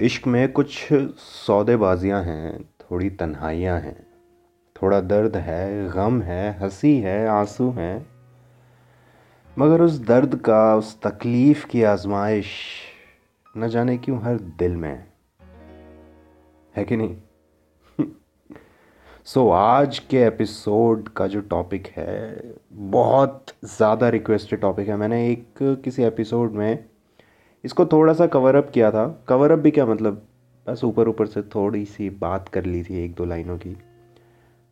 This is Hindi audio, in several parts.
इश्क में कुछ सौदेबाजियाँ हैं थोड़ी तन्हाइयाँ हैं। थोड़ा दर्द है गम है हँसी है आँसू हैं। मगर उस दर्द का उस तकलीफ़ की आजमाइश न जाने क्यों हर दिल में है कि नहीं? सो so, आज के एपिसोड का जो टॉपिक है बहुत ज़्यादा रिक्वेस्टेड टॉपिक है। मैंने एक किसी एपिसोड में इसको थोड़ा सा कवर अप किया था। कवर अप भी क्या मतलब? बस ऊपर ऊपर से थोड़ी सी बात कर ली थी एक दो लाइनों की।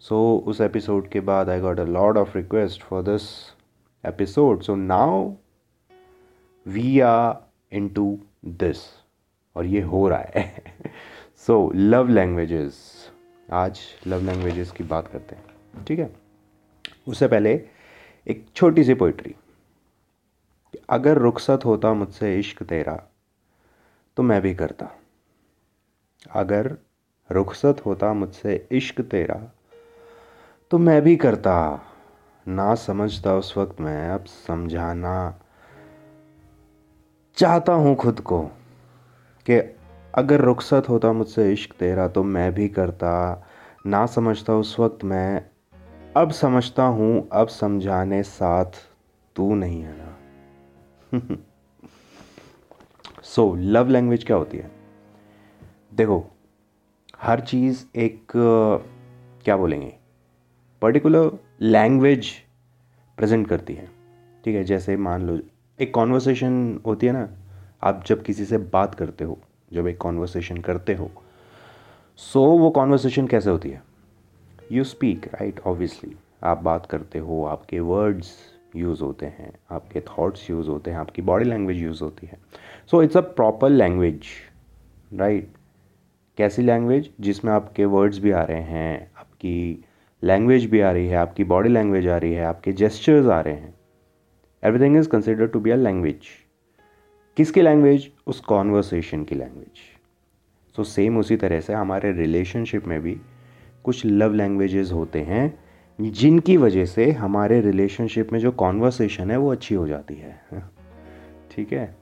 सो so, उस एपिसोड के बाद I got a lot of request for this episode so now we are into this this और ये हो रहा है। सो लव लैंग्वेजेस आज लव लैंग्वेजेस की बात करते हैं। ठीक है? उससे पहले एक छोटी सी पोइट्री अगर रुखसत होता मुझसे इश्क तेरा तो मैं भी करता। अगर रुखसत होता मुझसे इश्क तेरा तो मैं भी करता। ना समझता उस वक्त मैं, अब समझाना चाहता हूँ खुद को कि अगर रुखसत होता मुझसे इश्क तेरा तो मैं भी करता। ना समझता उस वक्त मैं, अब समझता हूँ, अब समझाने साथ तू नहीं है ना। सो लव लैंग्वेज क्या होती है? देखो हर चीज़ एक क्या बोलेंगे? पर्टिकुलर लैंग्वेज प्रेजेंट करती है। ठीक है जैसे मान लो एक कॉन्वर्सेशन होती है ना आप जब किसी से बात करते हो जब एक कॉन्वर्सेशन करते हो सो so, वो कॉन्वर्सेशन कैसे होती है? यू स्पीक राइट ऑब्वियसली आप बात करते हो आपके वर्ड्स यूज़ होते हैं, आपके थॉट्स यूज़ होते हैं, आपकी बॉडी लैंग्वेज यूज़ होती है। So it's a proper language right कैसी लैंग्वेज जिसमें आपके वर्ड्स भी आ रहे हैं, आपकी लैंग्वेज भी आ रही है, आपकी बॉडी लैंग्वेज आ रही है, आपके जेस्चर्स आ रहे हैं। Everything is consider to be a language किसकी लैंग्वेज उस कॉन्वर्सेशन की लैंग्वेज सो सेम उसी तरह से हमारे रिलेशनशिप में भी कुछ लव लैंग्वेजेस होते हैं जिनकी वजह से हमारे रिलेशनशिप में जो कॉन्वर्सेशन है, वो अच्छी हो जाती है। ठीक है?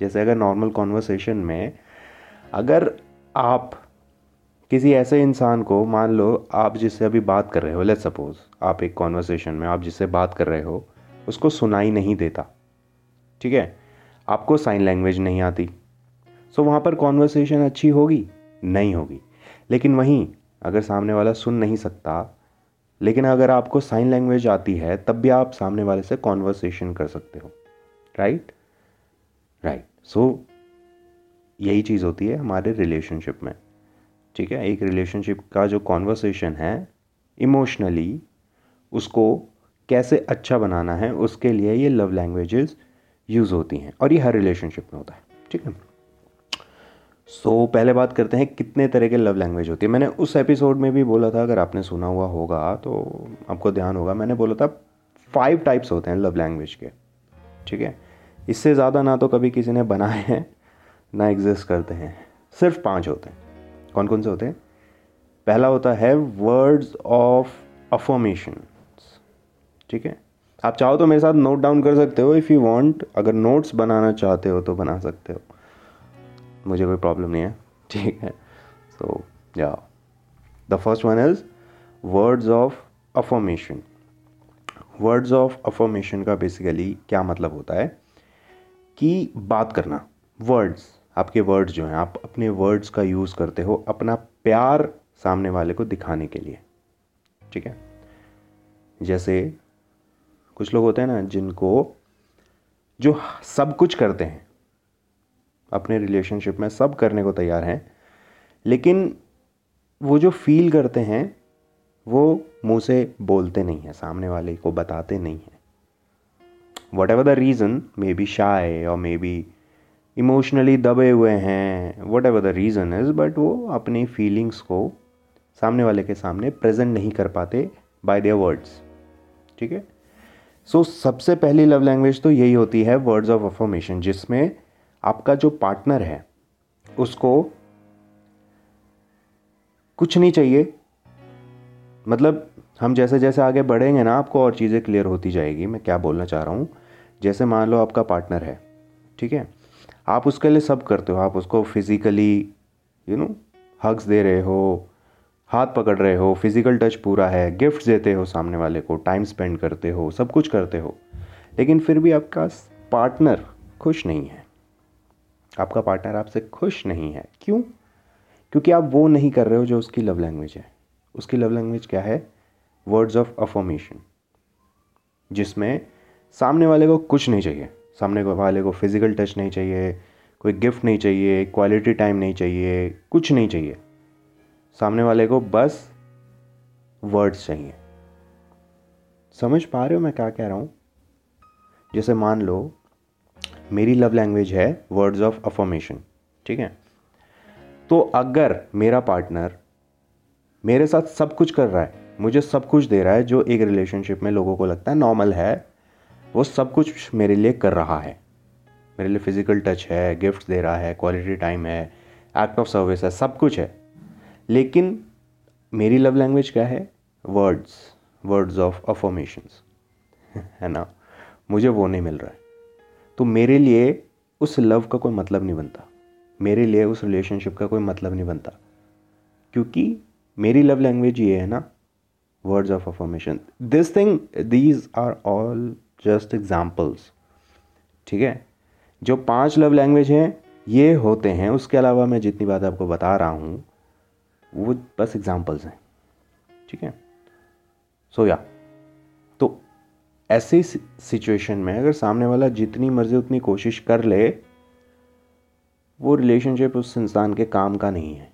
जैसे अगर नॉर्मल कॉन्वर्सेशन में अगर आप किसी ऐसे इंसान को, मान लो आप जिससे अभी बात कर रहे हो लेट सपोज़ आप एक कॉन्वर्सेशन में आप जिससे बात कर रहे हो, उसको सुनाई नहीं देता। ठीक है? आपको साइन लैंग्वेज नहीं आती। सो वहाँ पर कॉन्वर्सेशन अच्छी होगी? नहीं होगी। लेकिन वहीं अगर सामने वाला सुन नहीं सकता लेकिन अगर आपको साइन लैंग्वेज आती है, तब भी आप सामने वाले से कॉन्वर्सेशन कर सकते हो। राइट राइट सो यही चीज़ होती है हमारे रिलेशनशिप में। ठीक है? एक रिलेशनशिप का जो कॉन्वर्सेशन है इमोशनली उसको कैसे अच्छा बनाना है, उसके लिए ये लव लैंग्वेजेस यूज़ होती हैं। और ये हर रिलेशनशिप में होता है। ठीक है? सो so, पहले बात करते हैं कितने तरह के लव लैंग्वेज होती है। मैंने उस एपिसोड में भी बोला था अगर आपने सुना हुआ होगा तो आपको ध्यान होगा मैंने बोला था फाइव टाइप्स होते हैं लव लैंग्वेज के ठीक है? इससे ज़्यादा ना तो कभी किसी ने बनाए हैं ना एग्जिस्ट करते हैं। सिर्फ़ पाँच होते हैं। कौन कौन से होते हैं? पहला होता है वर्ड्स ऑफ़ अफॉर्मेशन ठीक है? आप चाहो तो मेरे साथ नोट डाउन कर सकते हो इफ़ यू वांट अगर नोट्स बनाना चाहते हो तो बना सकते हो। मुझे कोई प्रॉब्लम नहीं है। ठीक है? So yeah the first one is words of affirmation words of affirmation का बेसिकली क्या मतलब होता है? कि बात करना। वर्ड्स आपके वर्ड्स जो हैं, आप अपने वर्ड्स का यूज़ करते हो अपना प्यार सामने वाले को दिखाने के लिए। ठीक है? जैसे कुछ लोग होते हैं ना, जिनको जो सब कुछ करते हैं अपने रिलेशनशिप में सब करने को तैयार हैं। लेकिन वो जो फील करते हैं, वो मुँह से बोलते नहीं हैं, सामने वाले को बताते नहीं हैं। Whatever the reason maybe shy और मे बी इमोशनली दबे हुए हैं whatever the reason is but वो अपनी फीलिंग्स को सामने वाले के सामने प्रेजेंट नहीं कर पाते बाय देयर वर्ड्स ठीक है? सो सबसे पहली लव लैंग्वेज तो यही होती है वर्ड्स ऑफ़ अफॉर्मेशन जिसमें आपका जो पार्टनर है, उसको कुछ नहीं चाहिए। मतलब हम जैसे जैसे आगे बढ़ेंगे ना, आपको और चीज़ें क्लियर होती जाएगी। मैं क्या बोलना चाह रहा हूँ? जैसे मान लो आपका पार्टनर है, ठीक है? आप उसके लिए सब करते हो। आप उसको फिज़िकली यू नो हग्स दे रहे हो, हाथ पकड़ रहे हो फ़िज़िकल टच पूरा है गिफ्ट देते हो सामने वाले को टाइम स्पेंड करते हो, सब कुछ करते हो। लेकिन फिर भी आपका पार्टनर खुश नहीं है। आपका पार्टनर आपसे खुश नहीं है। क्यों? क्योंकि आप वो नहीं कर रहे हो जो उसकी लव लैंग्वेज है। उसकी लव लैंग्वेज क्या है? वर्ड्स ऑफ़ अफॉर्मेशन जिसमें सामने वाले को कुछ नहीं चाहिए। सामने वाले को फ़िज़िकल टच नहीं चाहिए, कोई गिफ्ट नहीं चाहिए क्वालिटी टाइम नहीं चाहिए, कुछ नहीं चाहिए। सामने वाले को बस वर्ड्स चाहिए। समझ पा रहे हो मैं क्या कह रहा हूँ? जैसे मान लो मेरी लव लैंग्वेज है वर्ड्स ऑफ़ अफॉर्मेशन ठीक है? तो अगर मेरा पार्टनर मेरे साथ सब कुछ कर रहा है, मुझे सब कुछ दे रहा है जो एक रिलेशनशिप में लोगों को लगता है नॉर्मल है, वो सब कुछ मेरे लिए कर रहा है। मेरे लिए फ़िज़िकल टच है गिफ्ट दे रहा है क्वालिटी टाइम है एक्ट ऑफ़ सर्विस है, सब कुछ है। लेकिन मेरी लव लैंग्वेज क्या है? वर्ड्स वर्ड्स ऑफ़ अफॉर्मेशंस है ना? मुझे वो नहीं मिल रहा है। तो मेरे लिए उस लव का कोई मतलब नहीं बनता। मेरे लिए उस रिलेशनशिप का कोई मतलब नहीं बनता। क्योंकि मेरी लव लैंग्वेज ये है ना words of affirmation this thing these are all just examples ठीक है? जो पाँच लव लैंग्वेज हैं, ये होते हैं। उसके अलावा मैं जितनी बात आपको बता रहा हूँ, वो बस एग्जाम्पल्स हैं। ठीक है? सो या ऐसी सिचुएशन में अगर सामने वाला जितनी मर्ज़ी उतनी कोशिश कर ले, वो रिलेशनशिप उस इंसान के काम का नहीं है।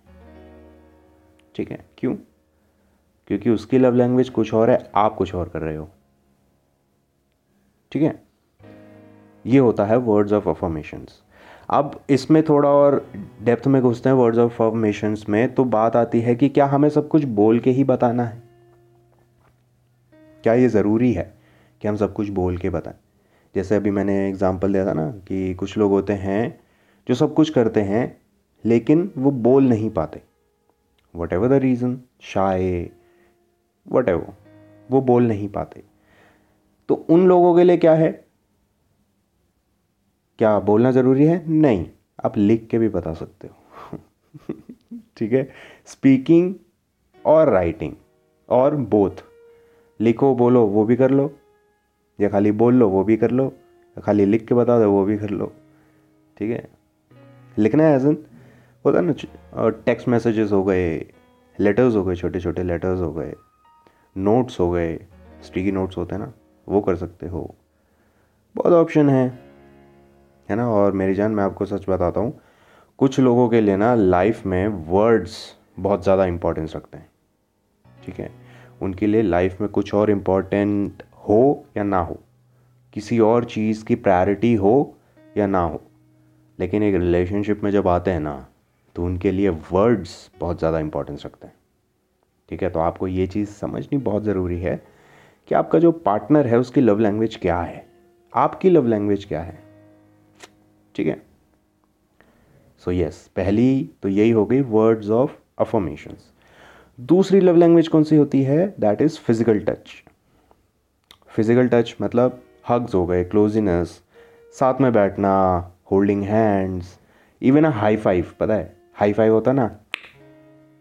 ठीक है? क्यों? क्योंकि उसकी लव लैंग्वेज कुछ और है, आप कुछ और कर रहे हो। ठीक है? ये होता है वर्ड्स ऑफ़ अफॉर्मेशंस अब इसमें थोड़ा और डेप्थ में घुसते हैं वर्ड्स ऑफ़ अफॉर्मेशंस में तो बात आती है कि क्या हमें सब कुछ बोल के ही बताना है? क्या ये ज़रूरी है? कि हम सब कुछ बोल के बताएँ। जैसे अभी मैंने एग्जांपल दिया था ना कि कुछ लोग होते हैं जो सब कुछ करते हैं, लेकिन वो बोल नहीं पाते। Whatever the reason shy whatever वो बोल नहीं पाते। तो उन लोगों के लिए क्या है? क्या बोलना ज़रूरी है? नहीं। आप लिख के भी बता सकते हो। ठीक है? स्पीकिंग और राइटिंग और बोथ लिखो, बोलो, वो भी कर लो। या खाली बोल लो, वो भी कर लो, या खाली लिख के बता दो, वो भी कर लो। ठीक है? लिखना है एजन होता है ना टेक्स्ट मैसेजेस हो गए लेटर्स हो गए छोटे छोटे लेटर्स हो गए नोट्स हो गए स्टिकी नोट्स होते हैं ना, वो कर सकते हो। बहुत ऑप्शन है है ना? और मेरी जान, मैं आपको सच बताता हूँ, कुछ लोगों के लिए ना लाइफ में वर्ड्स बहुत ज़्यादा इम्पोर्टेंस रखते हैं। ठीक है? उनके लिए लाइफ में कुछ और इम्पोर्टेंट हो या ना हो। किसी और चीज़ की प्रायोरिटी हो या ना हो। लेकिन एक रिलेशनशिप में जब आते हैं ना तो उनके लिए वर्ड्स बहुत ज़्यादा इंपॉर्टेंस रखते हैं। ठीक है तो आपको ये चीज़ समझनी बहुत ज़रूरी है कि आपका जो पार्टनर है, उसकी लव लैंग्वेज क्या है? आपकी लव लैंग्वेज क्या है? ठीक है? सो यस पहली तो यही हो गई वर्ड्स ऑफ़ अफॉर्मेशंस दूसरी लव लैंग्वेज कौन सी होती है? That is physical touch physical touch मतलब हग्स हो गए क्लोजिनेस साथ में बैठना holding hands even a high five पता है? हाई फाइव होता ना?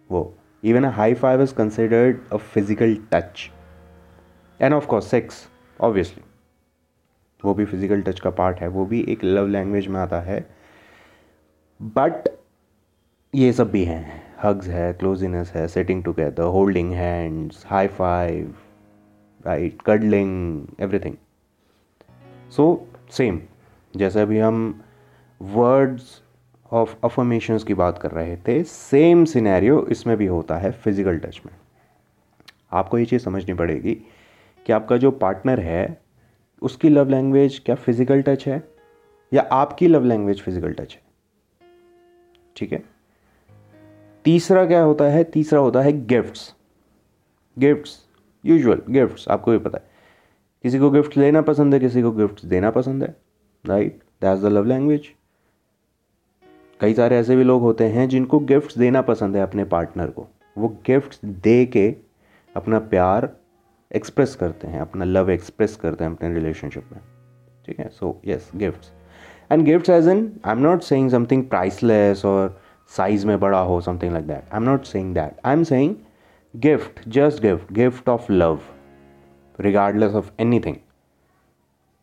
वो even a high five is considered a physical touch and of course sex obviously वो भी फ़िज़िकल टच का पार्ट है, वो भी एक लव लैंग्वेज में आता है. बट ये सब भी हैं. हग्स है क्लोजिनेस है sitting together holding hands high five right cuddling everything so same जैसे अभी हम वर्ड्स ऑफ़ अफर्मेशंस की बात कर रहे थे सेम सिनेरियो इसमें भी होता है फ़िज़िकल टच में। आपको ये चीज़ समझनी पड़ेगी कि आपका जो पार्टनर है, उसकी लव लैंग्वेज क्या फ़िज़िकल टच है, या आपकी लव लैंग्वेज फ़िज़िकल टच है? ठीक है? तीसरा क्या होता है? तीसरा होता है गिफ्ट्स गिफ्ट्स यूजुअल गिफ्ट्स, आपको भी पता है। किसी को गिफ्ट लेना पसंद है, किसी को गिफ्ट देना पसंद है right that's the love language कई सारे ऐसे भी लोग होते हैं जिनको गिफ्ट्स देना पसंद है अपने पार्टनर को। वो गिफ्ट्स दे के अपना प्यार एक्सप्रेस करते हैं, अपना लव एक्सप्रेस करते हैं अपने रिलेशनशिप में। ठीक है? So yes gifts and gift as in I am not saying something priceless और साइज़ में बड़ा हो something like that I am not saying that I am saying gift just gift gift of love regardless of any thing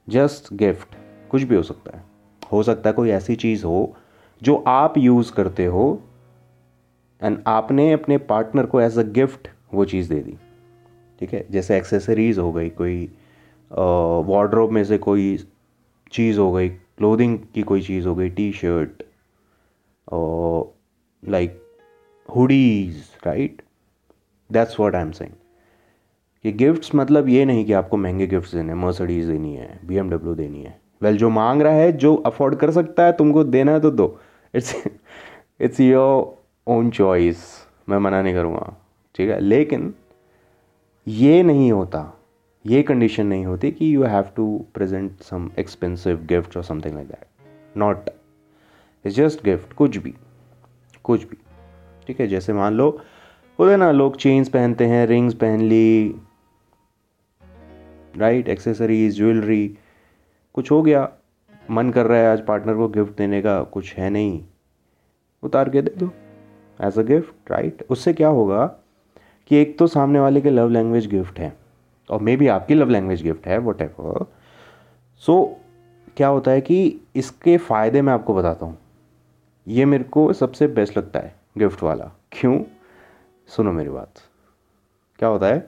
just gift कुछ भी हो सकता है। हो सकता है कोई ऐसी चीज़ हो जो आप यूज़ करते हो एंड आपने अपने पार्टनर को एज अ गिफ्ट वो चीज़ दे दी। ठीक है? जैसे एक्सेसरीज हो गई, कोई वार्ड्रोब में से कोई चीज़ हो गई क्लोथिंग की कोई चीज़ हो गई T shirt like hoodies right that's what I am saying कि गिफ्ट्स मतलब ये नहीं कि आपको महँगे गिफ्ट्स देने मर्सडीज देनी है बी एमडब्ल्यू देनी है। वेल well, जो मांग रहा है जो अफोर्ड कर सकता है तुमको देना है तो दो। It's it's your own choice मैं मना नहीं करूँगा। ठीक है? लेकिन ये नहीं होता ये कंडीशन नहीं होती कि you have to present some expensive gift और something like that not it's just gift कुछ भी। कुछ भी। ठीक है? जैसे मान लो बोले ना, लोग चेन्स पहनते हैं रिंग्स पहन ली राइट एक्सेसरीज ज्वेलरी कुछ हो गया। मन कर रहा है आज पार्टनर को गिफ्ट देने का, कुछ है नहीं। उतार के दे दो। एज अ गिफ्ट राइट उससे क्या होगा कि एक तो सामने वाले के लव लैंग्वेज गिफ्ट है, और मे बी आपकी लव लैंग्वेज गिफ्ट है वट एवर सो क्या होता है कि इसके फ़ायदे मैं आपको बताता हूँ। ये मेरे को सबसे बेस्ट लगता है गिफ्ट वाला। क्यों? सुनो मेरी बात। क्या होता है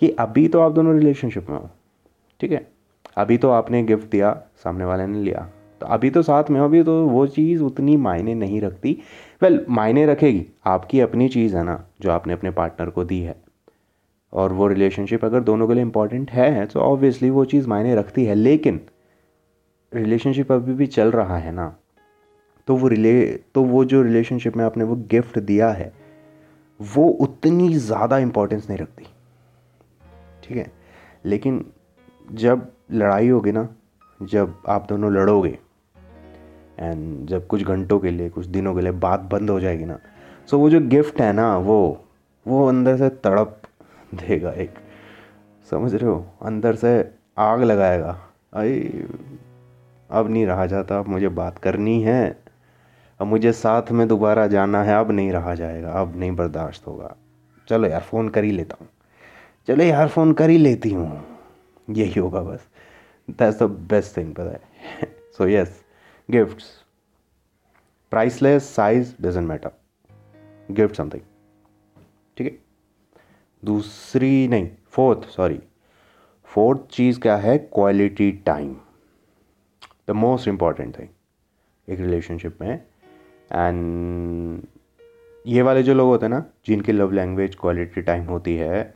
कि अभी तो आप दोनों रिलेशनशिप में हो, ठीक है? अभी तो आपने गिफ्ट दिया, सामने वाले ने लिया। तो अभी तो साथ में हो, अभी तो वो चीज़ उतनी मायने नहीं रखती। वेल मायने रखेगी, आपकी अपनी चीज़ है ना, जो आपने अपने पार्टनर को दी है। और वो रिलेशनशिप अगर दोनों के लिए इंपॉर्टेंट है तो ऑब्वियसली वो चीज़ मायने रखती है। लेकिन रिलेशनशिप अभी भी चल रहा है ना तो वो रिले तो वो जो रिलेशनशिप में आपने वो गिफ्ट दिया है वो उतनी ज़्यादा इम्पोर्टेंस नहीं रखती। ठीक है? लेकिन जब लड़ाई होगी ना, जब आप दोनों लड़ोगे एंड जब कुछ घंटों के लिए, कुछ दिनों के लिए बात बंद हो जाएगी ना सो वो जो गिफ्ट है ना, वो वो अंदर से तड़प देगा एक। समझ रहे हो? अंदर से आग लगाएगा। अरे, अब नहीं रहा जाता, अब मुझे बात करनी है। अब मुझे साथ में दोबारा जाना है, अब नहीं रहा जाएगा, अब नहीं बर्दाश्त होगा। चलो यार, फ़ोन कर ही लेता हूँ। चलो यार, फ़ोन कर ही लेती हूँ। यही होगा बस। दैट्स द बेस्ट थिंग पता है। So yes gifts priceless size doesn't matter gift something ठीक है? दूसरी नहीं फोर्थ सॉरी फोर्थ चीज़ क्या है? Quality time the most important thing एक रिलेशनशिप में एंड ये वाले जो लोग होते हैं ना, जिनकी लव लैंग्वेज क्वालिटी टाइम होती है,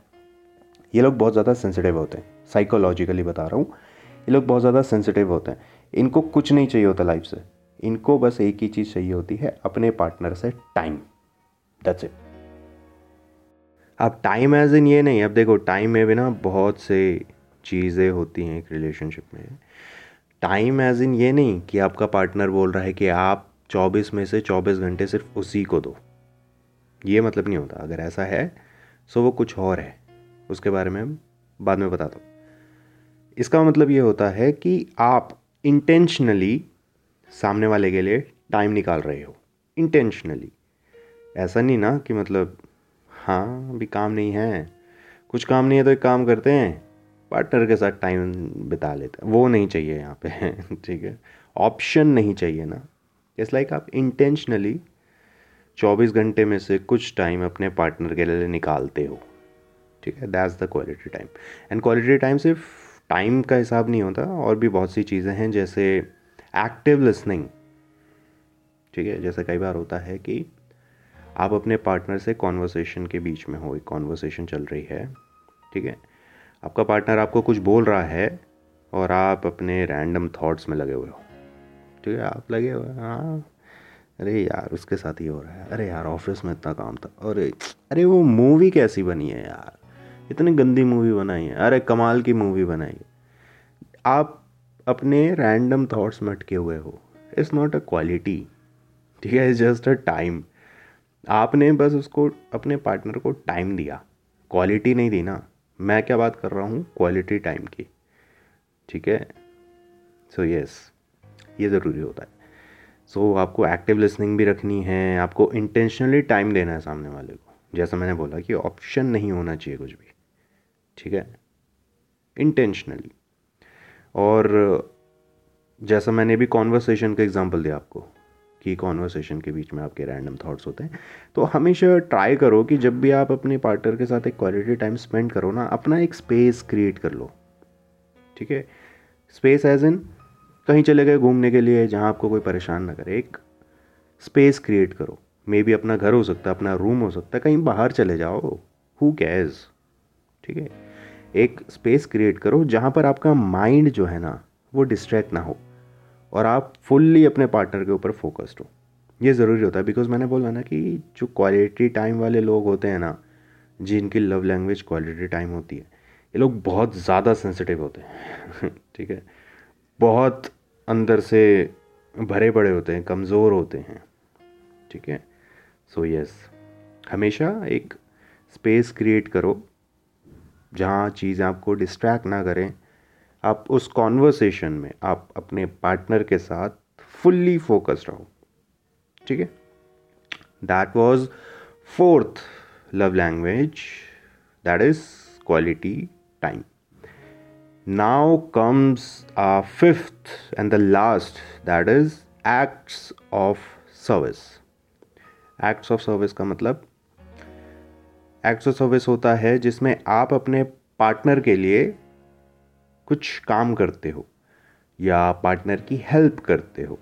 ये लोग बहुत ज़्यादा सेंसिटिव होते हैं। साइकोलॉजिकली बता रहा हूँ, ये लोग बहुत ज़्यादा सेंसिटिव होते हैं। इनको कुछ नहीं चाहिए होता लाइफ से। इनको बस एक ही चीज़ चाहिए होती है, अपने पार्टनर से टाइम दैट्स इट अब टाइम एज इन ये नहीं, अब देखो टाइम में भी ना बहुत से चीज़ें होती हैं एक रिलेशनशिप में। टाइम एज इन ये नहीं कि आपका पार्टनर बोल रहा है कि आप चौबीस में से चौबीस घंटे सिर्फ़ उसी को दो। ये मतलब नहीं होता। अगर ऐसा है सो वो कुछ और है। उसके बारे में बाद में बताता हूँ। इसका मतलब ये होता है कि आप इंटेंशनली सामने वाले के लिए टाइम निकाल रहे हो। इंटेंशनली ऐसा नहीं ना कि मतलब हाँ अभी काम नहीं है। कुछ काम नहीं है तो एक काम करते हैं। पार्टनर के साथ टाइम बिता लेते हैं। वो नहीं चाहिए यहाँ पे। ठीक है? ऑप्शन नहीं चाहिए ना। इट्स लाइक आप इंटेंशनली चौबीस घंटे में से कुछ टाइम अपने पार्टनर के लिए निकालते हो। ठीक है? That's the quality time and quality time सिर्फ़ टाइम का हिसाब नहीं होता, और भी बहुत सी चीज़ें हैं जैसे एक्टिव लिसनिंग ठीक है? जैसे कई बार होता है कि आप अपने पार्टनर से कॉन्वर्सेशन के बीच में हो, एक कॉन्वर्सेशन चल रही है। ठीक है? आपका पार्टनर आपको कुछ बोल रहा है, और आप अपने रैंडम थॉट्स में लगे हुए हो। है आप लगे हुए हाँ। अरे यार, उसके साथ ही हो रहा है। अरे यार ऑफ़िस में इतना काम था। अरे अरे वो मूवी कैसी बनी है यार? इतनी गंदी मूवी बनाई है। अरे, कमाल की मूवी बनाई है। आप अपने रैंडम थॉट्स में अटके हुए हो। इट्स नॉट अ क्वालिटी ठीक है? इट्स जस्ट अ टाइम आपने बस उसको, अपने पार्टनर को टाइम दिया। क्वालिटी नहीं दी ना। मैं क्या बात कर रहा हूँ? क्वालिटी टाइम की। ठीक है? सो यस ये ज़रूरी होता है। सो so, आपको एक्टिव लिसनिंग भी रखनी है आपको इंटेंशनली टाइम देना है सामने वाले को। जैसा मैंने बोला कि ऑप्शन नहीं होना चाहिए कुछ भी ठीक है? इंटेंशनली और जैसा मैंने भी कॉन्वर्सेशन का एग्जांपल दिया आपको कि कॉन्वर्सेशन के बीच में आपके रैंडम थॉट्स होते हैं तो हमेशा ट्राई करो कि जब भी आप अपने पार्टनर के साथ एक क्वालिटी टाइम स्पेंड करो ना अपना एक स्पेस क्रिएट कर लो ठीक है? स्पेस एज इन कहीं चले गए घूमने के लिए, जहाँ आपको कोई परेशान ना करे, एक स्पेस क्रिएट करो। मे बी अपना घर हो सकता है अपना रूम हो सकता है कहीं बाहर चले जाओ। हु कैज़ ठीक है? एक स्पेस क्रिएट करो, जहाँ पर आपका माइंड जो है ना, वो डिस्ट्रैक्ट ना हो और आप फुल्ली अपने पार्टनर के ऊपर फोकस्ड हो। ये ज़रूरी होता है बिकॉज़ मैंने बोला ना कि जो क्वालिटी टाइम वाले लोग होते हैं ना, जिनकी लव लैंग्वेज क्वालिटी टाइम होती है, ये लोग बहुत ज़्यादा सेंसिटिव होते हैं। ठीक है? बहुत अंदर से भरे पड़े होते हैं, कमज़ोर होते हैं। ठीक है? सो यस हमेशा एक स्पेस क्रिएट करो, जहाँ चीज़ आपको डिस्ट्रैक्ट ना करें। आप उस कॉन्वर्सेशन में, आप अपने पार्टनर के साथ फुल्ली फोकस्ड रहो। ठीक है? That was fourth love language that is quality time now comes a fifth and the last that is acts of service acts of service का मतलब एक्ट्स ऑफ़ सर्विस होता है जिसमें आप अपने पार्टनर के लिए कुछ काम करते हो, या पार्टनर की हेल्प करते हो।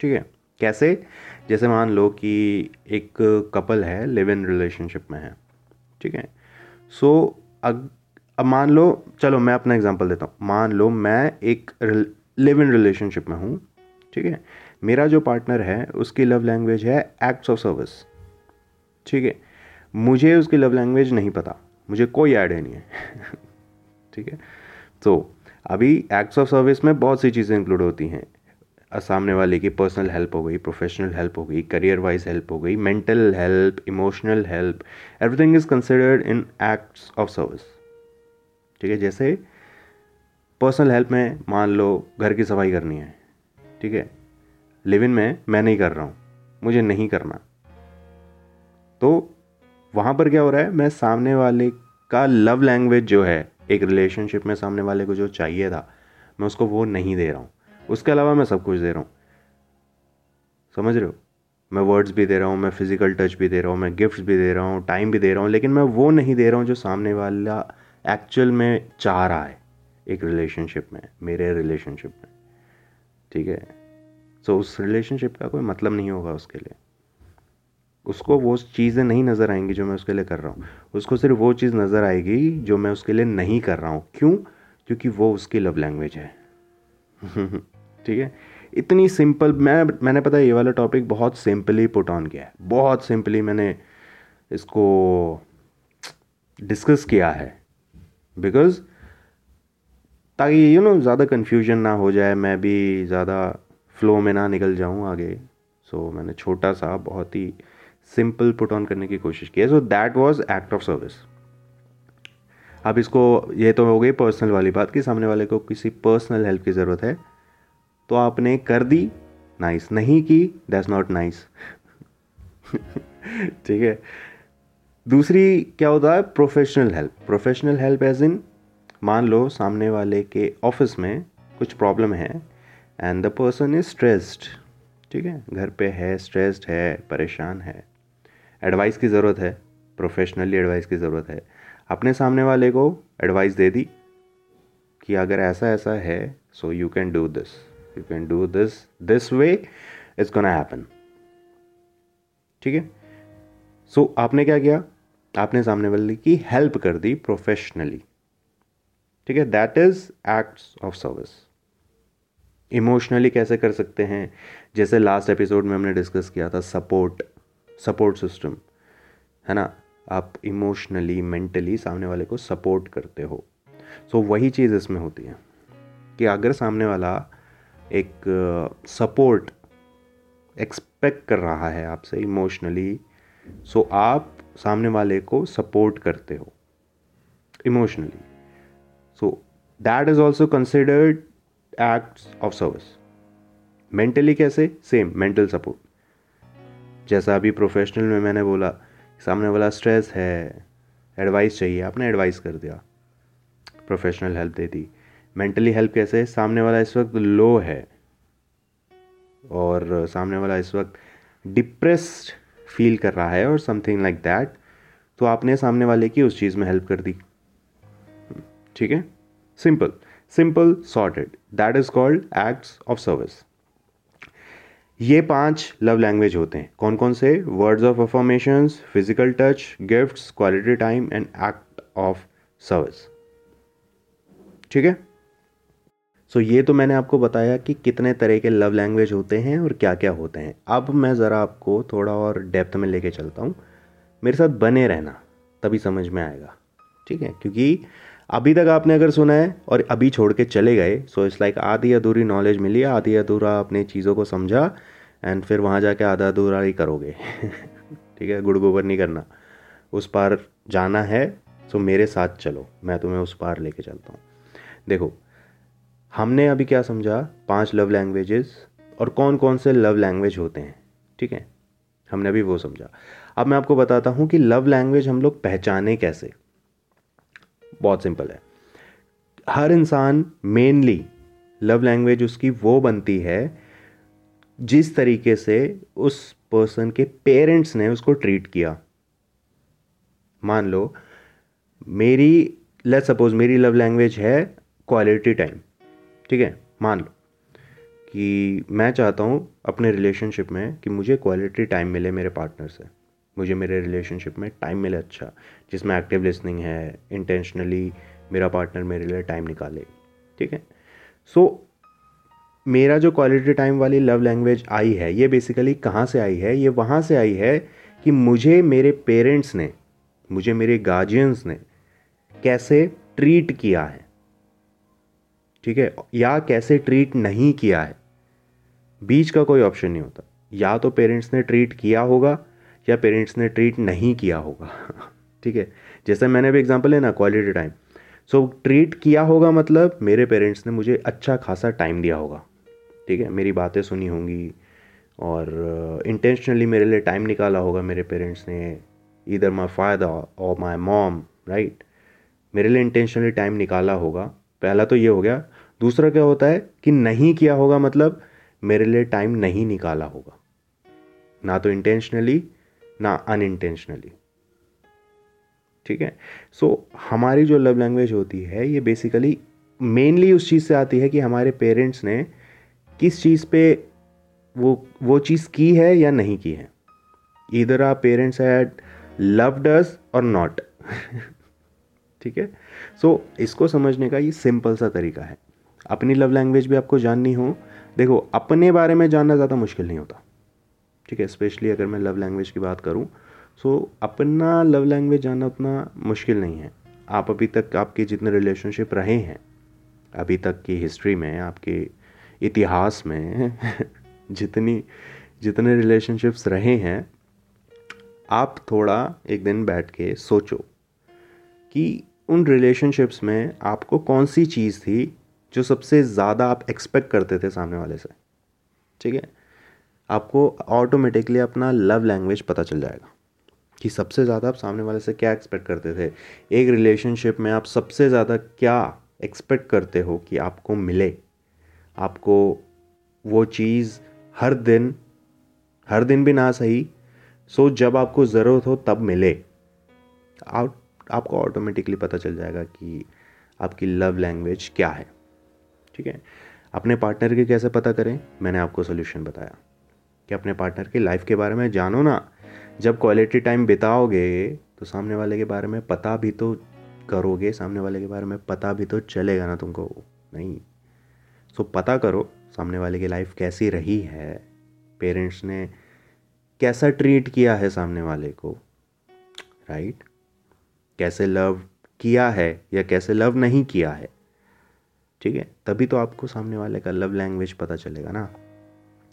ठीक है? कैसे? जैसे मान लो कि एक कपल है लिव इन रिलेशनशिप में है। ठीक है? सो अब अब मान लो, चलो मैं अपना एग्जांपल देता हूँ। मान लो मैं एक लिव इन रिलेशनशिप में हूँ, ठीक है? मेरा जो पार्टनर है, उसकी लव लैंग्वेज है एक्ट्स ऑफ़ सर्विस ठीक है? मुझे उसकी लव लैंग्वेज नहीं पता। मुझे कोई आइडिया नहीं है, ठीक है? तो अभी एक्ट्स ऑफ़ सर्विस में बहुत सी चीज़ें इंक्लूड होती हैं। सामने वाले की पर्सनल हेल्प हो गई प्रोफेशनल हेल्प हो गई करियर वाइज हेल्प हो गई mental help emotional help everything is considered in acts of service ठीक है, जैसे पर्सनल हेल्प में मान लो घर की सफ़ाई करनी है, ठीक है लिव इन में मैं नहीं कर रहा हूँ, मुझे नहीं करना। तो वहाँ पर क्या हो रहा है, मैं सामने वाले का लव लैंग्वेज जो है, एक रिलेशनशिप में सामने वाले को जो चाहिए था, मैं उसको वो नहीं दे रहा हूँ। उसके अलावा मैं सब कुछ दे रहा हूँ। समझ रहे हो? मैं वर्ड्स भी दे रहा हूँ, मैं फ़िज़िकल टच भी दे रहा हूँ, मैं गिफ्ट्स भी दे रहा हूँ टाइम भी दे रहा हूँ, लेकिन मैं वो नहीं दे रहा हूँ जो सामने वाला एक्चुअल में रहा है एक रिलेशनशिप में मेरे रिलेशनशिप में। ठीक है? सो so, उस रिलेशनशिप का कोई मतलब नहीं होगा उसके लिए। उसको वो चीज़ें नहीं नज़र आएँगी जो मैं उसके लिए कर रहा हूँ। उसको सिर्फ़ वो चीज़ नज़र आएगी जो मैं उसके लिए नहीं कर रहा हूँ। क्यों? क्योंकि वो उसकी लव लैंग्वेज है। ठीक है? इतनी सिंपल मैं मैंने पता है ये वाला टॉपिक बहुत सिंपली पुट ऑन किया है। बहुत सिंपली मैंने इसको डिस्कस किया है। बिकॉज़ ताकि यू नो ज़्यादा कन्फ्यूज़न ना हो जाए मैं भी ज़्यादा फ्लो में ना निकल जाऊँ आगे। सो so, मैंने छोटा सा बहुत ही सिंपल पुट ऑन करने की कोशिश की है। So that was act of service अब इसको ये तो हो गई पर्सनल वाली बात कि सामने वाले को किसी पर्सनल हेल्प की ज़रूरत है। तो आपने कर दी नाइस nice. नहीं की दैट्स नॉट नाइस ठीक है? दूसरी क्या होता है? Professional help professional help as in मान लो सामने वाले के ऑफ़िस में कुछ प्रॉब्लम है and the person is stressed ठीक है? घर पे है स्ट्रेस्ड है, परेशान है. एडवाइस की ज़रूरत है. प्रोफेशनली एडवाइस की ज़रूरत है. अपने सामने वाले को एडवाइस दे दी कि अगर ऐसा ऐसा है so you can do this you can do this this way it's gonna happen ठीक है? सो आपने क्या किया? आपने सामने वाले की हेल्प कर दी प्रोफेशनली ठीक है? That is acts of service emotionally कैसे कर सकते हैं? जैसे लास्ट एपिसोड में हमने डिस्कस किया था सपोर्ट सपोर्ट सिस्टम है ना? आप इमोशनली मेंटली सामने वाले को सपोर्ट करते हो। सो so, वही चीज़ इसमें होती है कि अगर सामने वाला एक सपोर्ट एक्सपेक्ट कर रहा है आपसे इमोशनली सो so आप सामने वाले को सपोर्ट करते हो emotionally so that is also considered acts of service mentally कैसे? सेम मेंटल सपोर्ट जैसा अभी प्रोफेशनल में मैंने बोला सामने वाला स्ट्रेस है एडवाइस चाहिए, आपने एडवाइस कर दिया। प्रोफेशनल हेल्प दे दी। मेंटली हेल्प कैसे? सामने वाला इस वक्त लो है और सामने वाला इस वक्त डिप्रेस्ड फील कर रहा है और समथिंग लाइक दैट तो आपने सामने वाले की उस चीज़ में हेल्प कर दी। ठीक है? Simple simple sorted that is called acts of service ये पाँच लव लैंग्वेज होते हैं। कौन कौन से? Words of affirmation physical touch gifts quality time and act of service ठीक है? सो ये तो मैंने आपको बताया कि कितने तरह के लव लैंग्वेज होते हैं और क्या क्या होते हैं। अब मैं ज़रा आपको थोड़ा और डेप्थ में लेके चलता हूँ। मेरे साथ बने रहना, तभी समझ में आएगा। ठीक है? क्योंकि अभी तक आपने अगर सुना है और अभी छोड़ के चले गए सो इट्स लाइक आधी अधूरी नॉलेज मिली, आधी अधूरा अपने चीज़ों को समझा एंड फिर वहाँ जाके आधा अधूरा ही करोगे। ठीक है? गुड़ गोबर नहीं करना। उस पार जाना है सो मेरे साथ चलो। मैं तुम्हें उस पार लेके चलता हूँ। देखो हमने अभी क्या समझा? पाँच लव लैंग्वेजेस और कौन कौन से लव लैंग्वेज होते हैं, ठीक है? हमने अभी वो समझा। अब मैं आपको बताता हूँ कि लव लैंग्वेज हम लोग पहचाने कैसे। बहुत सिंपल है। हर इंसान मेनली लव लैंग्वेज उसकी वो बनती है, जिस तरीके से उस पर्सन के पेरेंट्स ने उसको ट्रीट किया। मान लो, मेरी लेट सपोज़ मेरी लव लैंग्वेज है क्वालिटी टाइम ठीक है? मान लो कि मैं चाहता हूँ अपने रिलेशनशिप में कि मुझे क्वालिटी टाइम मिले मेरे पार्टनर से। मुझे मेरे रिलेशनशिप में टाइम मिले अच्छा जिसमें एक्टिव लिसनिंग है इंटेंशनली मेरा पार्टनर मेरे लिए टाइम निकाले ठीक है? सो so, मेरा जो क्वालिटी टाइम वाली लव लैंग्वेज आई है ये बेसिकली कहाँ से आई है? ये वहाँ से आई है कि मुझे मेरे पेरेंट्स ने मुझे मेरे गार्जियंस ने कैसे ट्रीट किया है? ठीक है? या कैसे ट्रीट नहीं किया है? बीच का कोई ऑप्शन नहीं होता। या तो पेरेंट्स ने ट्रीट किया होगा या पेरेंट्स ने ट्रीट नहीं किया होगा। ठीक है? जैसे मैंने भी एग्जांपल है ना क्वालिटी टाइम सो ट्रीट किया होगा मतलब मेरे पेरेंट्स ने मुझे अच्छा खासा टाइम दिया होगा। ठीक है? मेरी बातें सुनी होंगी और इंटेंशनली uh, मेरे लिए टाइम निकाला होगा मेरे पेरेंट्स ने। इधर माई फादर और माई मॉम राइट मेरे लिए इंटेंशनली टाइम निकाला होगा। पहला तो ये हो गया दूसरा क्या होता है कि नहीं किया होगा मतलब मेरे लिए टाइम नहीं निकाला होगा। ना तो इंटेंशनली ना अनइंटेंशनली ठीक है? सो हमारी जो लव लैंग्वेज होती है ये बेसिकली मेनली उस चीज़ से आती है कि हमारे पेरेंट्स ने किस चीज़ पे वो वो चीज़ की है या नहीं की है। इधर आ parents had loved us or not ठीक है? सो so, इसको समझने का ये सिंपल सा तरीका है। अपनी लव लैंग्वेज भी आपको जाननी हो। देखो, अपने बारे में जानना ज़्यादा मुश्किल नहीं होता। ठीक है स्पेशली अगर मैं लव लैंग्वेज की बात करूँ सो अपना लव लैंग्वेज जानना उतना मुश्किल नहीं है। आप अभी तक आपके जितने रिलेशनशिप रहे हैं, अभी तक की हिस्ट्री में, आपके इतिहास में, जितनी, जितने रिलेशनशिप्स रहे हैं, आप थोड़ा एक दिन बैठ के सोचो कि उन रिलेशनशिप्स में आपको कौन सी चीज़ थी जो सबसे ज़्यादा आप एक्सपेक्ट करते थे सामने वाले से। ठीक है? आपको ऑटोमेटिकली अपना लव लैंग्वेज पता चल जाएगा कि सबसे ज़्यादा आप सामने वाले से क्या एक्सपेक्ट करते थे। एक रिलेशनशिप में आप सबसे ज़्यादा क्या एक्सपेक्ट करते हो कि आपको मिले? आपको वो चीज़ हर दिन हर दिन भी ना सही सो जब आपको ज़रूरत हो तब मिले। आप, आपको ऑटोमेटिकली पता चल जाएगा कि आपकी लव लैंग्वेज क्या है। ठीक है? अपने पार्टनर के कैसे पता करें? मैंने आपको सोल्यूशन बताया। कि अपने पार्टनर की लाइफ के बारे में जानो ना। जब क्वालिटी टाइम बिताओगे तो सामने वाले के बारे में पता भी तो करोगे, सामने वाले के बारे में पता भी तो चलेगा ना तुमको। नहीं। सो पता करो, सामने वाले की लाइफ कैसी रही है। पेरेंट्स ने कैसा ट्रीट किया है सामने वाले को। राइट कैसे लव किया है या कैसे लव नहीं किया है। ठीक है? तभी तो आपको सामने वाले का लव लैंग्वेज पता चलेगा ना।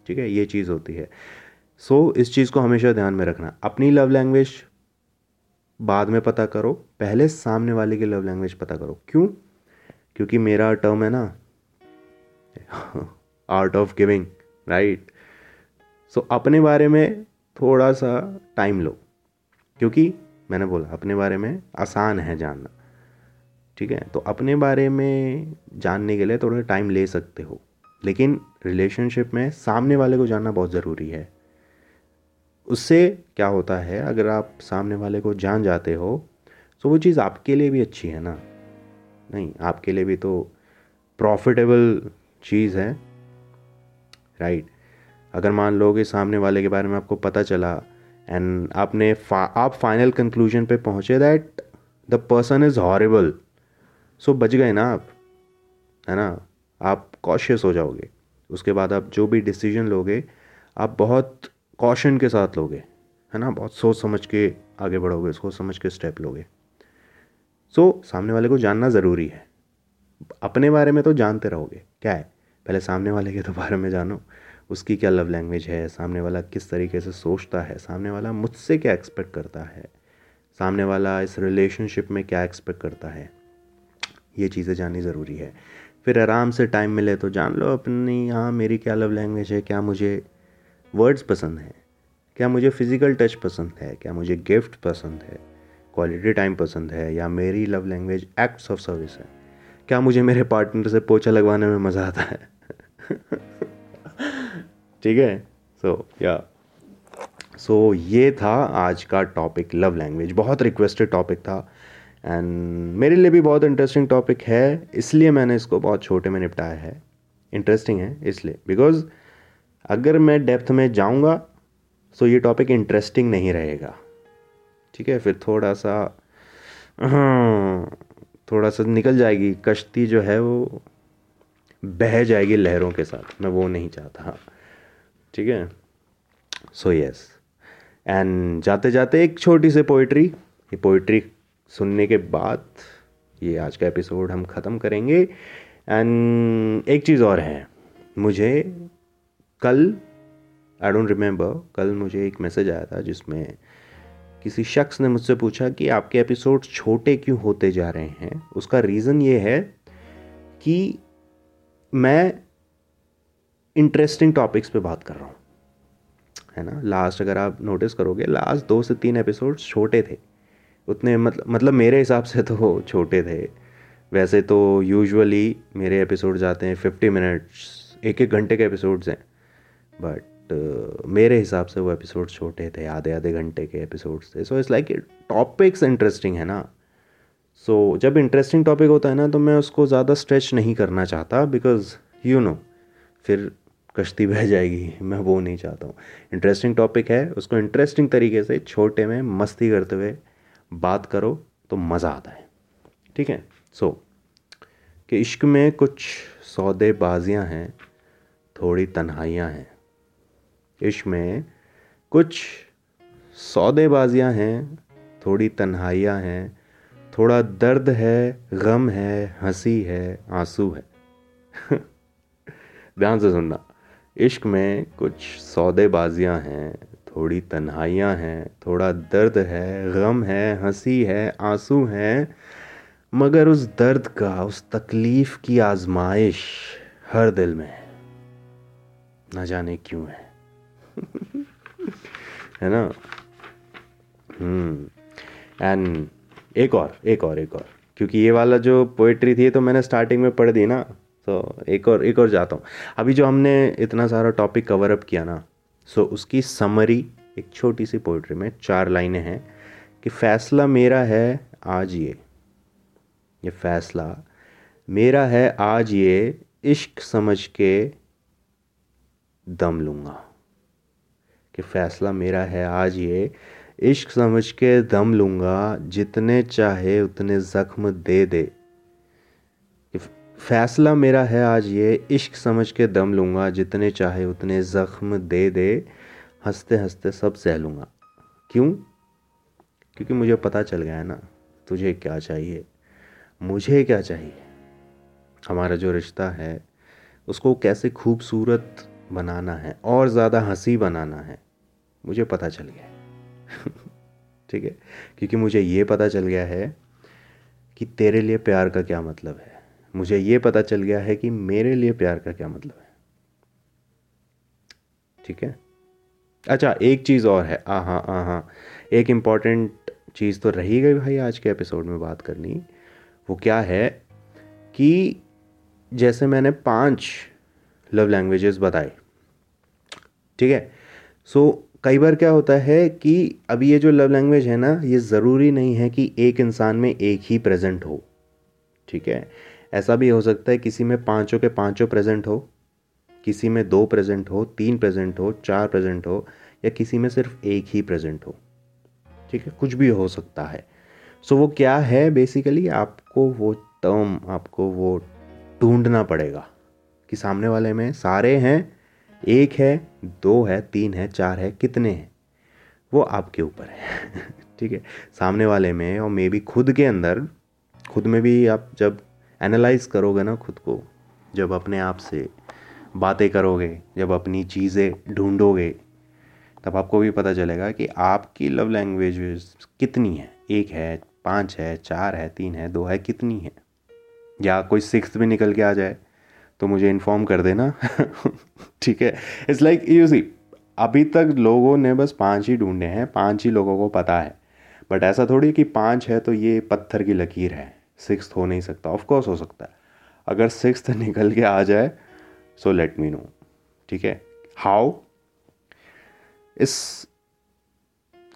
ठीक है? ये चीज़ होती है। सो so, इस चीज़ को हमेशा ध्यान में रखना। अपनी लव लैंग्वेज बाद में पता करो। पहले सामने वाले की लव लैंग्वेज पता करो। क्यों? क्योंकि मेरा टर्म है ना। Art of giving right so अपने बारे में थोड़ा सा टाइम लो। क्योंकि मैंने बोला अपने बारे में आसान है जानना। ठीक है? तो अपने बारे में जानने के लिए थोड़ा टाइम ले सकते हो। लेकिन रिलेशनशिप में सामने वाले को जानना बहुत ज़रूरी है। उससे क्या होता है, अगर आप सामने वाले को जान जाते हो तो वो चीज़ आपके लिए भी अच्छी है ना? नहीं, आपके लिए भी तो प्रॉफिटेबल चीज़ है। राइट अगर मान लो कि सामने वाले के बारे में आपको पता चला एंड आपने आप फाइनल कंक्लूजन पे पहुँचे that the person is horrible so बच गए ना आप है ना? आप कॉशियस हो जाओगे। उसके बाद आप जो भी डिसीज़न लोगे आप बहुत कॉशन के साथ लोगे है ना? बहुत सोच समझ के आगे बढ़ोगे सोच समझ के स्टेप लोगे। सो so, सामने वाले को जानना ज़रूरी है। अपने बारे में तो जानते रहोगे। क्या है? पहले सामने वाले के तो बारे में जानो। उसकी क्या लव लैंग्वेज है? सामने वाला किस तरीके से सोचता है? सामने वाला मुझसे क्या एक्सपेक्ट करता है? सामने वाला इस रिलेशनशिप में क्या एक्सपेक्ट करता है? ये चीज़ें जाननी ज़रूरी है। फिर आराम से टाइम मिले तो जान लो अपनी हाँ मेरी क्या लव लैंग्वेज है, क्या मुझे वर्ड्स पसंद हैं? क्या मुझे फ़िज़िकल टच पसंद है? क्या मुझे गिफ्ट पसंद है? क्वालिटी टाइम पसंद है? या मेरी love language acts of service है? क्या मुझे मेरे पार्टनर से पोछा लगवाने में मज़ा आता है? ठीक है? सो या सो ये था आज का टॉपिक लव लैंग्वेज बहुत रिक्वेस्टेड टॉपिक था। एंड मेरे लिए भी बहुत इंटरेस्टिंग टॉपिक है, इसलिए मैंने इसको बहुत छोटे में निपटाया है। इंटरेस्टिंग है, इसलिए। बिकॉज़ अगर मैं डेप्थ में जाऊँगा सो ये टॉपिक इंटरेस्टिंग नहीं रहेगा। ठीक है, फिर थोड़ा सा हाँ थोड़ा सा निकल जाएगी। कश्ती जो है वो बह जाएगी लहरों के साथ। मैं वो नहीं चाहता। ठीक है? सो यस एंड जाते जाते एक छोटी सी पोइट्री ये पोइट्री सुनने के बाद ये आज का एपिसोड हम ख़त्म करेंगे। एंड एक चीज़ और है, मुझे कल आई डोंट रिमेंबर कल मुझे एक मैसेज आया था जिसमें किसी शख्स ने मुझसे पूछा कि आपके एपिसोड छोटे क्यों होते जा रहे हैं? उसका रीज़न ये है कि मैं इंटरेस्टिंग टॉपिक्स पे बात कर रहा हूँ। है ना? लास्ट अगर आप नोटिस करोगे लास्ट दो से तीन एपिसोड छोटे थे। उतने मतलब मतलब मेरे हिसाब से तो छोटे थे। वैसे तो यूजुअली मेरे एपिसोड जाते हैं फिफ्टी मिनट्स एक एक घंटे के एपिसोड्स हैं। बट मेरे हिसाब से वो एपिसोड छोटे थे आधे आधे घंटे के एपिसोड्स थे। So it's like topics interesting है ना। सो so, जब इंटरेस्टिंग टॉपिक होता है ना तो मैं उसको ज़्यादा स्ट्रेच नहीं करना चाहता बिकॉज़ यू नो फिर कश्ती बह जाएगी मैं वो नहीं चाहता हूँ। इंटरेस्टिंग टॉपिक है उसको इंटरेस्टिंग तरीके से छोटे में मस्ती करते हुए बात करो तो मज़ा आता है। ठीक है? सो कि इश्क में कुछ सौदेबाजियाँ हैं, थोड़ी तन्हाइयाँ हैं। इश्क में कुछ सौदेबाजियाँ हैं, थोड़ी तन्हाइयाँ हैं, थोड़ा दर्द है, गम है, हँसी है, आँसू है। ध्यान से सुनना। इश्क में कुछ सौदेबाजियाँ हैं थोड़ी तन्हाइयाँ हैं, थोड़ा दर्द है, गम है, हँसी है, आँसू हैं, मगर उस दर्द का, उस तकलीफ़ की आजमाइश हर दिल में है। ना जाने क्यों है। है ना? हम्म। एंड एक और एक और एक और। क्योंकि ये वाला जो पोइट्री थी तो मैंने स्टार्टिंग में पढ़ दी ना। तो एक और एक और जाता हूँ। अभी जो हमने इतना सारा टॉपिक कवर अप किया ना सो उसकी समरी एक छोटी सी पोइट्री में चार लाइनें हैं कि फ़ैसला मेरा है आज ये। ये फ़ैसला, मेरा है आज ये इश्क समझ के दम लूँगा। कि फ़ैसला मेरा है आज ये इश्क समझ के दम लूँगा, जितने चाहे उतने ज़ख्म दे दे। फ़ैसला मेरा है आज ये, इश्क समझ के दम लूँगा, जितने चाहे उतने ज़ख्म दे दे, हँसते हँसते सब सह लूँगा। क्यों? क्योंकि मुझे पता चल गया है ना, तुझे क्या चाहिए? मुझे क्या चाहिए? हमारा जो रिश्ता है, उसको कैसे खूबसूरत बनाना है और ज़्यादा हँसी बनाना है, मुझे पता चल गया ठीक है? क्योंकि मुझे ये पता चल गया है कि तेरे लिए प्यार का क्या मतलब है। मुझे ये पता चल गया है कि मेरे लिए प्यार का क्या मतलब है। ठीक है? अच्छा एक चीज़ और है। आ हाँ आ हाँ एक इंपॉर्टेंट चीज़ तो रही गई भाई आज के एपिसोड में बात करनी। वो क्या है कि जैसे मैंने पाँच लव लैंग्वेजेस बताए। ठीक है? सो कई बार क्या होता है कि अभी ये जो लव लैंग्वेज है ना, ये ज़रूरी नहीं है कि एक इंसान में एक ही प्रेजेंट हो। ठीक है? ऐसा भी हो सकता है किसी में पाँचों के पाँचों प्रेजेंट हो किसी में दो प्रेजेंट हो तीन प्रेजेंट हो चार प्रेजेंट हो या किसी में सिर्फ़ एक ही प्रेजेंट हो। ठीक है? कुछ भी हो सकता है। सो so, वो क्या है बेसिकली आपको वो टर्म आपको वो ढूंढना पड़ेगा कि सामने वाले में सारे हैं एक है दो है तीन है चार है कितने हैं? वो आपके ऊपर है। ठीक है? सामने वाले में और मे बी खुद के अंदर खुद में भी आप जब एनालाइज करोगे ना खुद को, जब अपने आप से बातें करोगे, जब अपनी चीज़ें ढूंढोगे, तब आपको भी पता चलेगा कि आपकी लव लैंग्वेज कितनी है। एक है, पाँच है, चार है, तीन है, दो है, कितनी है? या कोई सिक्स भी निकल के आ जाए तो मुझे इन्फॉर्म कर देना। ठीक है? इट्स लाइक यू सी अभी तक लोगों ने बस पाँच ही ढूंढे हैं, पाँच ही लोगों को पता है। बट ऐसा थोड़ी कि पाँच है तो ये पत्थर की लकीर है। सिक्स हो नहीं सकता। ऑफ़ कोर्स हो सकता है। अगर सिक्स निकल के आ जाए सो लेट मी नो ठीक है? हाउ इस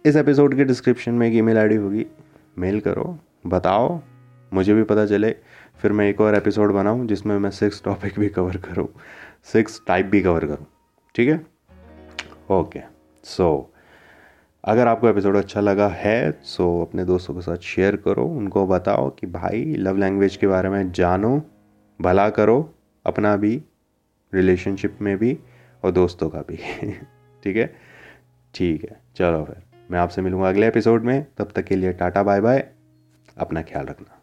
इस एपिसोड के डिस्क्रिप्शन में एक ईमेल आईडी होगी। मेल करो, बताओ, मुझे भी पता चले। फिर मैं एक और एपिसोड बनाऊँ, जिसमें मैं सिक्स टॉपिक भी कवर करूँ। सिक्स टाइप भी कवर करूँ। ठीक है? ओके सो अगर आपको एपिसोड अच्छा लगा है सो अपने दोस्तों के साथ शेयर करो, उनको बताओ कि भाई लव लैंग्वेज के बारे में जानो, भला करो, अपना भी रिलेशनशिप में भी, और दोस्तों का भी। ठीक है? ठीक है, चलो फिर। मैं आपसे मिलूँगा अगले एपिसोड में, तब तक के लिए टाटा बाय बाय अपना ख्याल रखना।